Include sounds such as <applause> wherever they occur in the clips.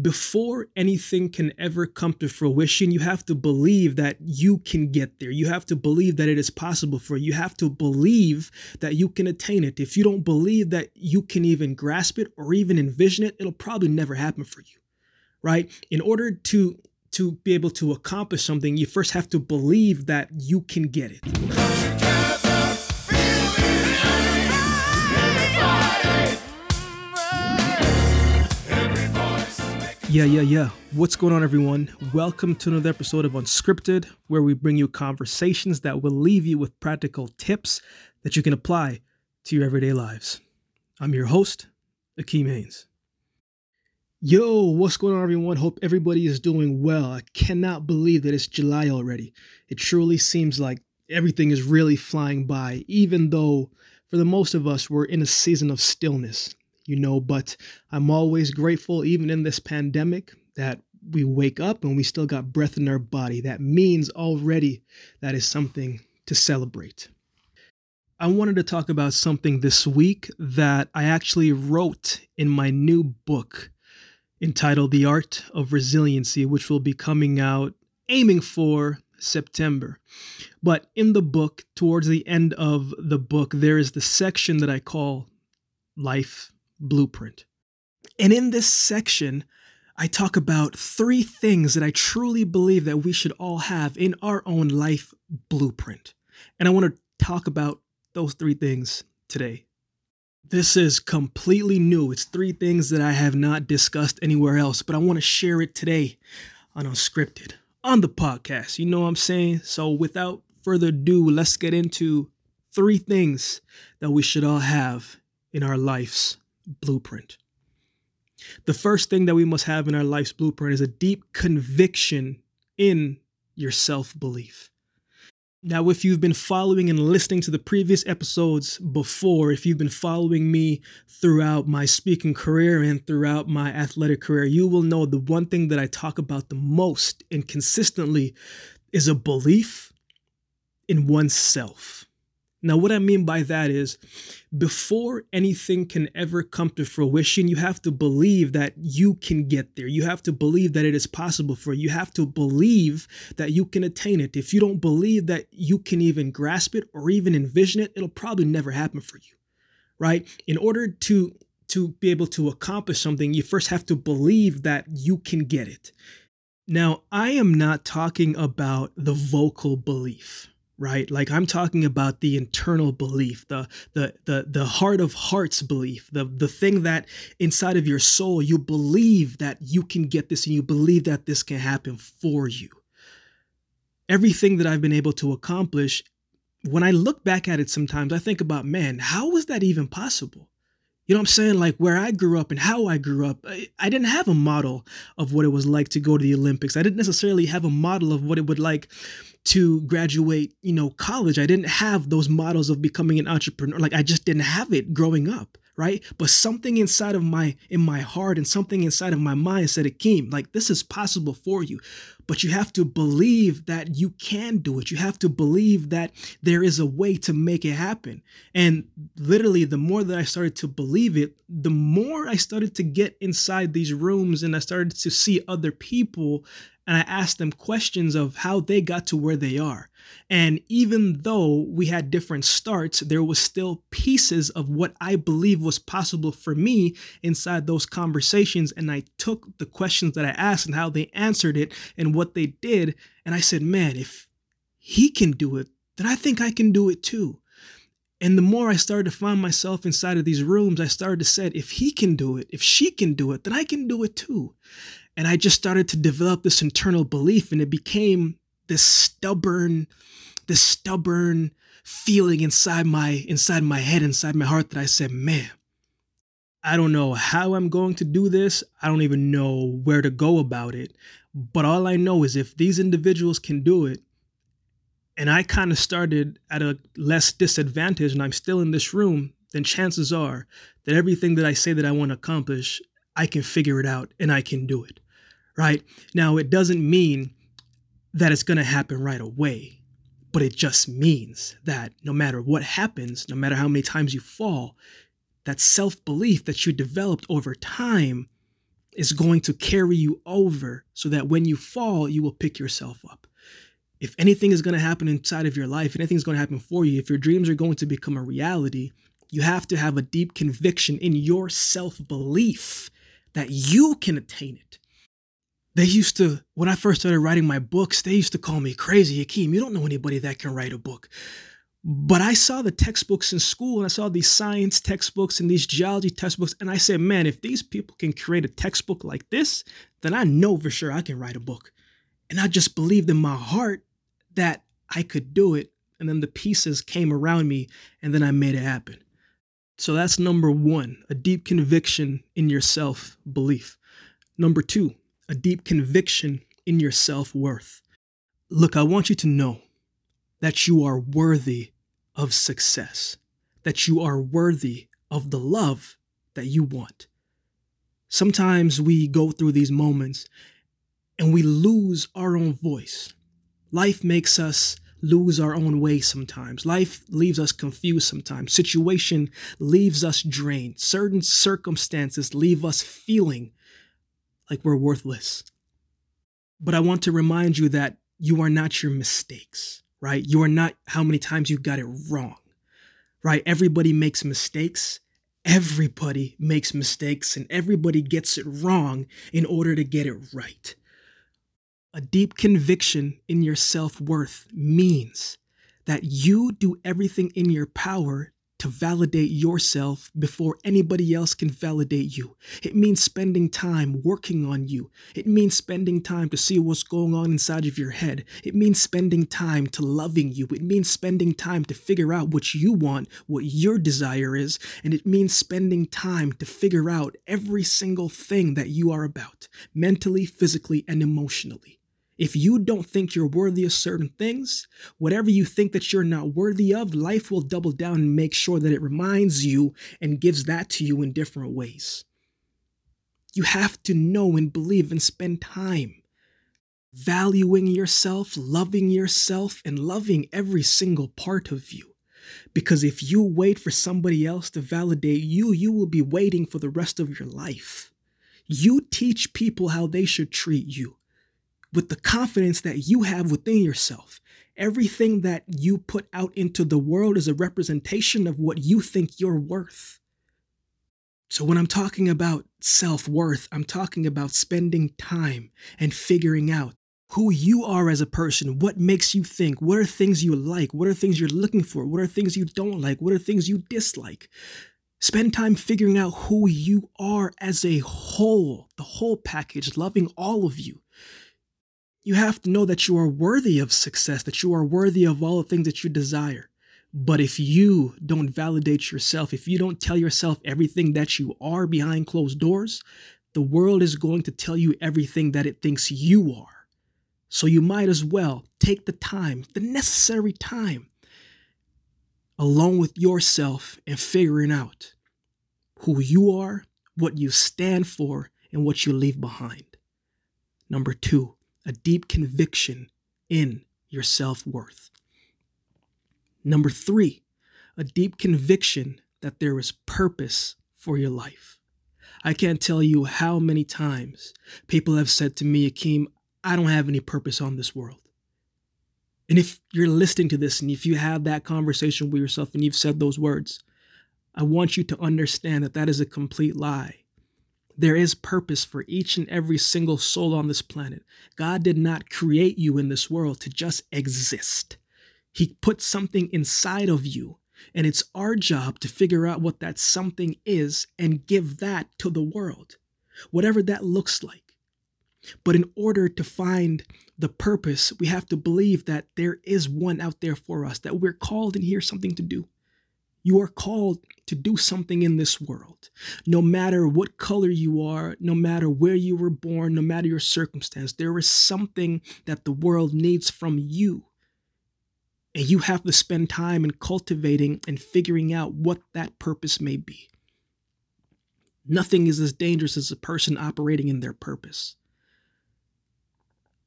before anything can ever come to fruition, you have to believe that you can get there. You have to believe that it is possible for you. You have to believe that you can attain it. If you don't believe that you can even grasp it or even envision it, it'll probably never happen for you. Right? In order to to be able to accomplish something, you first have to believe that you can get it. Yeah, yeah, yeah. What's going on, everyone? Welcome to another episode of Unscripted, where we bring you conversations that will leave you with practical tips that you can apply to your everyday lives. I'm your host, Akeem Haynes. Yo, what's going on, everyone? Hope everybody is doing well. I cannot believe that it's July already. It truly seems like everything is really flying by, even though for the most of us, we're in a season of stillness you know, but I'm always grateful, even in this pandemic, that we wake up and we still got breath in our body. That means already that is something to celebrate. I wanted to talk about something this week that I actually wrote in my new book entitled The Art of Resiliency, which will be coming out aiming for September. But in the book, towards the end of the book, there is the section that I call Life blueprint. And in this section, I talk about three things that I truly believe that we should all have in our own life blueprint. And I want to talk about those three things today. This is completely new. It's three things that I have not discussed anywhere else, but I want to share it today on Unscripted on the podcast. You know what I'm saying? So without further ado, let's get into three things that we should all have in our lives blueprint. The first thing that we must have in our life's blueprint is a deep conviction in your self belief. Now, if you've been following and listening to the previous episodes before, if you've been following me throughout my speaking career and throughout my athletic career, you will know the one thing that I talk about the most and consistently is a belief in oneself. Now, what I mean by that is before anything can ever come to fruition, you have to believe that you can get there. You have to believe that it is possible for you. You have to believe that you can attain it. If you don't believe that you can even grasp it or even envision it, it'll probably never happen for you. Right? In order to to be able to accomplish something, you first have to believe that you can get it. Now, I am not talking about the vocal belief right? Like i'm talking about the internal belief the the the the heart of hearts belief the the thing that inside of your soul you believe that you can get this and you believe that this can happen for you. Everything that i've been able to accomplish when i look back at it sometimes i think about man how was that even possible you know what I'm saying? Like where I grew up and how I grew up, I, I, didn't have a model of what it was like to go to the Olympics. I didn't necessarily have a model of what it would like to graduate, you know, college. I didn't have those models of becoming an entrepreneur. Like I just didn't have it growing up, right? But something inside of my in my heart and something inside of my mind said, Akeem, like this is possible for you. But you have to believe that you can do it. You have to believe that there is a way to make it happen. And literally, the more that I started to believe it, the more I started to get inside these rooms and I started to see other people and I asked them questions of how they got to where they are. And even though we had different starts, there was still pieces of what I believe was possible for me inside those conversations. And I took the questions that I asked and how they answered it and what they did. And I said, man, if he can do it, then I think I can do it too. And the more I started to find myself inside of these rooms, I started to say, if he can do it, if she can do it, then I can do it too. And I just started to develop this internal belief, and it became this stubborn, this stubborn feeling inside my inside my head, inside my heart that I said, man, I don't know how I'm going to do this. I don't even know where to go about it. But all I know is if these individuals can do it, and I kind of started at a less disadvantage and I'm still in this room, then chances are that everything that I say that I want to accomplish, I can figure it out and I can do it right? Now, it doesn't mean that it's going to happen right away, but it just means that no matter what happens, no matter how many times you fall, that self belief that you developed over time is going to carry you over so that when you fall, you will pick yourself up. If anything is going to happen inside of your life, anything's going to happen for you, if your dreams are going to become a reality, you have to have a deep conviction in your self belief that you can attain it. They used to, when I first started writing my books, they used to call me crazy. Akeem, you don't know anybody that can write a book. But I saw the textbooks in school and I saw these science textbooks and these geology textbooks. And I said, man, if these people can create a textbook like this, then I know for sure I can write a book. And I just believed in my heart that I could do it. And then the pieces came around me and then I made it happen. So that's number one, a deep conviction in your self belief. Number two, a deep conviction in your self worth. Look, I want you to know that you are worthy of success, that you are worthy of the love that you want. Sometimes we go through these moments and we lose our own voice. Life makes us lose our own way sometimes. Life leaves us confused sometimes. Situation leaves us drained. Certain circumstances leave us feeling like we're worthless. But I want to remind you that you are not your mistakes right? You are not how many times you got it wrong, right? Everybody makes mistakes. Everybody makes mistakes and everybody gets it wrong in order to get it right. A deep conviction in your self worth means that you do everything in your power to validate yourself before anybody else can validate you. It means spending time working on you. It means spending time to see what's going on inside of your head. It means spending time to loving you. It means spending time to figure out what you want, what your desire is. And it means spending time to figure out every single thing that you are about, mentally, physically, and emotionally. If you don't think you're worthy of certain things, whatever you think that you're not worthy of, life will double down and make sure that it reminds you and gives that to you in different ways. You have to know and believe and spend time valuing yourself, loving yourself, and loving every single part of you. Because if you wait for somebody else to validate you, you will be waiting for the rest of your life. You teach people how they should treat you with the confidence that you have within yourself. Everything that you put out into the world is a representation of what you think you're worth. So, when I'm talking about self worth, I'm talking about spending time and figuring out who you are as a person, what makes you think, what are things you like, what are things you're looking for, what are things you don't like, what are things you dislike. Spend time figuring out who you are as a whole, the whole package, loving all of you. You have to know that you are worthy of success, that you are worthy of all the things that you desire. But if you don't validate yourself, if you don't tell yourself everything that you are behind closed doors, the world is going to tell you everything that it thinks you are. So you might as well take the time, the necessary time, alone with yourself and figuring out who you are, what you stand for, and what you leave behind. Number two, a deep conviction in your self worth. Number three, a deep conviction that there is purpose for your life. I can't tell you how many times people have said to me, Akeem, I don't have any purpose on this world. And if you're listening to this and if you have that conversation with yourself and you've said those words, I want you to understand that that is a complete lie. There is purpose for each and every single soul on this planet. God did not create you in this world to just exist. He put something inside of you, and it's our job to figure out what that something is and give that to the world, whatever that looks like. But in order to find the purpose, we have to believe that there is one out there for us, that we're called in here something to do. You are called to do something in this world. No matter what color you are, no matter where you were born, no matter your circumstance, there is something that the world needs from you. And you have to spend time in cultivating and figuring out what that purpose may be. Nothing is as dangerous as a person operating in their purpose.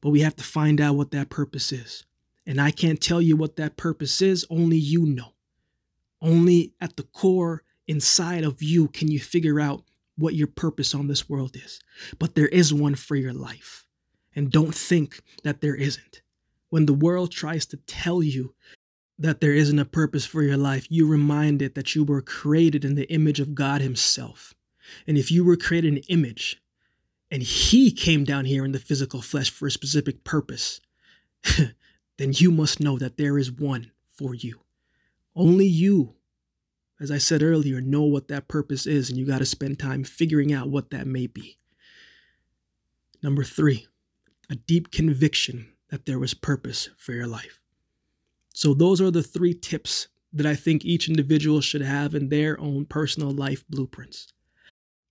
But we have to find out what that purpose is. And I can't tell you what that purpose is, only you know. Only at the core inside of you can you figure out what your purpose on this world is, but there is one for your life. And don't think that there isn't. When the world tries to tell you that there isn't a purpose for your life, you remind it that you were created in the image of God Himself. And if you were created an image and He came down here in the physical flesh for a specific purpose, <laughs> then you must know that there is one for you. Only you, as I said earlier, know what that purpose is, and you got to spend time figuring out what that may be. Number three, a deep conviction that there was purpose for your life. So, those are the three tips that I think each individual should have in their own personal life blueprints.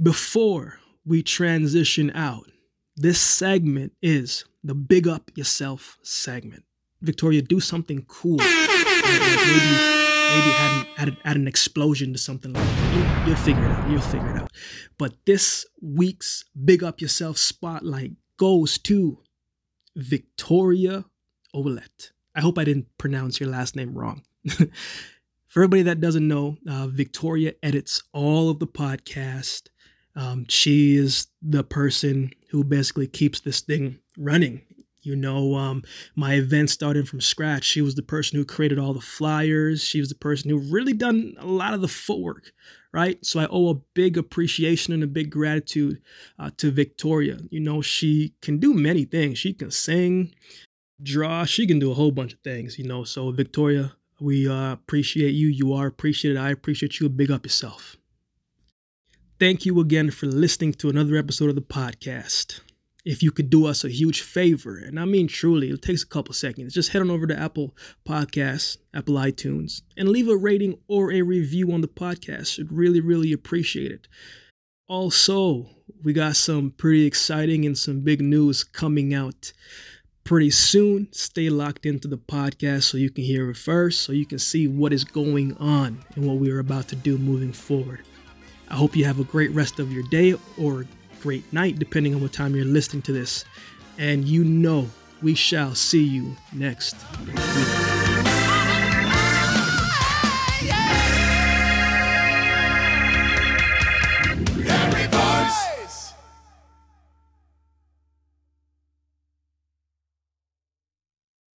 Before we transition out, this segment is the Big Up Yourself segment. Victoria, do something cool. Maybe maybe add an, add, add an explosion to something like that. You'll, you'll figure it out. You'll figure it out. But this week's Big Up Yourself spotlight goes to Victoria Olet. I hope I didn't pronounce your last name wrong. <laughs> For everybody that doesn't know, uh, Victoria edits all of the podcast. Um, she is the person who basically keeps this thing running. You know, um, my event started from scratch. She was the person who created all the flyers. She was the person who really done a lot of the footwork, right? So I owe a big appreciation and a big gratitude uh, to Victoria. You know, she can do many things. She can sing, draw. She can do a whole bunch of things. You know, so Victoria, we uh, appreciate you. You are appreciated. I appreciate you. Big up yourself. Thank you again for listening to another episode of the podcast if you could do us a huge favor, and I mean truly, it takes a couple seconds, just head on over to Apple Podcasts, Apple iTunes, and leave a rating or a review on the podcast. I'd really, really appreciate it. Also, we got some pretty exciting and some big news coming out pretty soon. Stay locked into the podcast so you can hear it first, so you can see what is going on and what we are about to do moving forward. I hope you have a great rest of your day or great night, depending on what time you're listening to this. And you know we shall see you next week.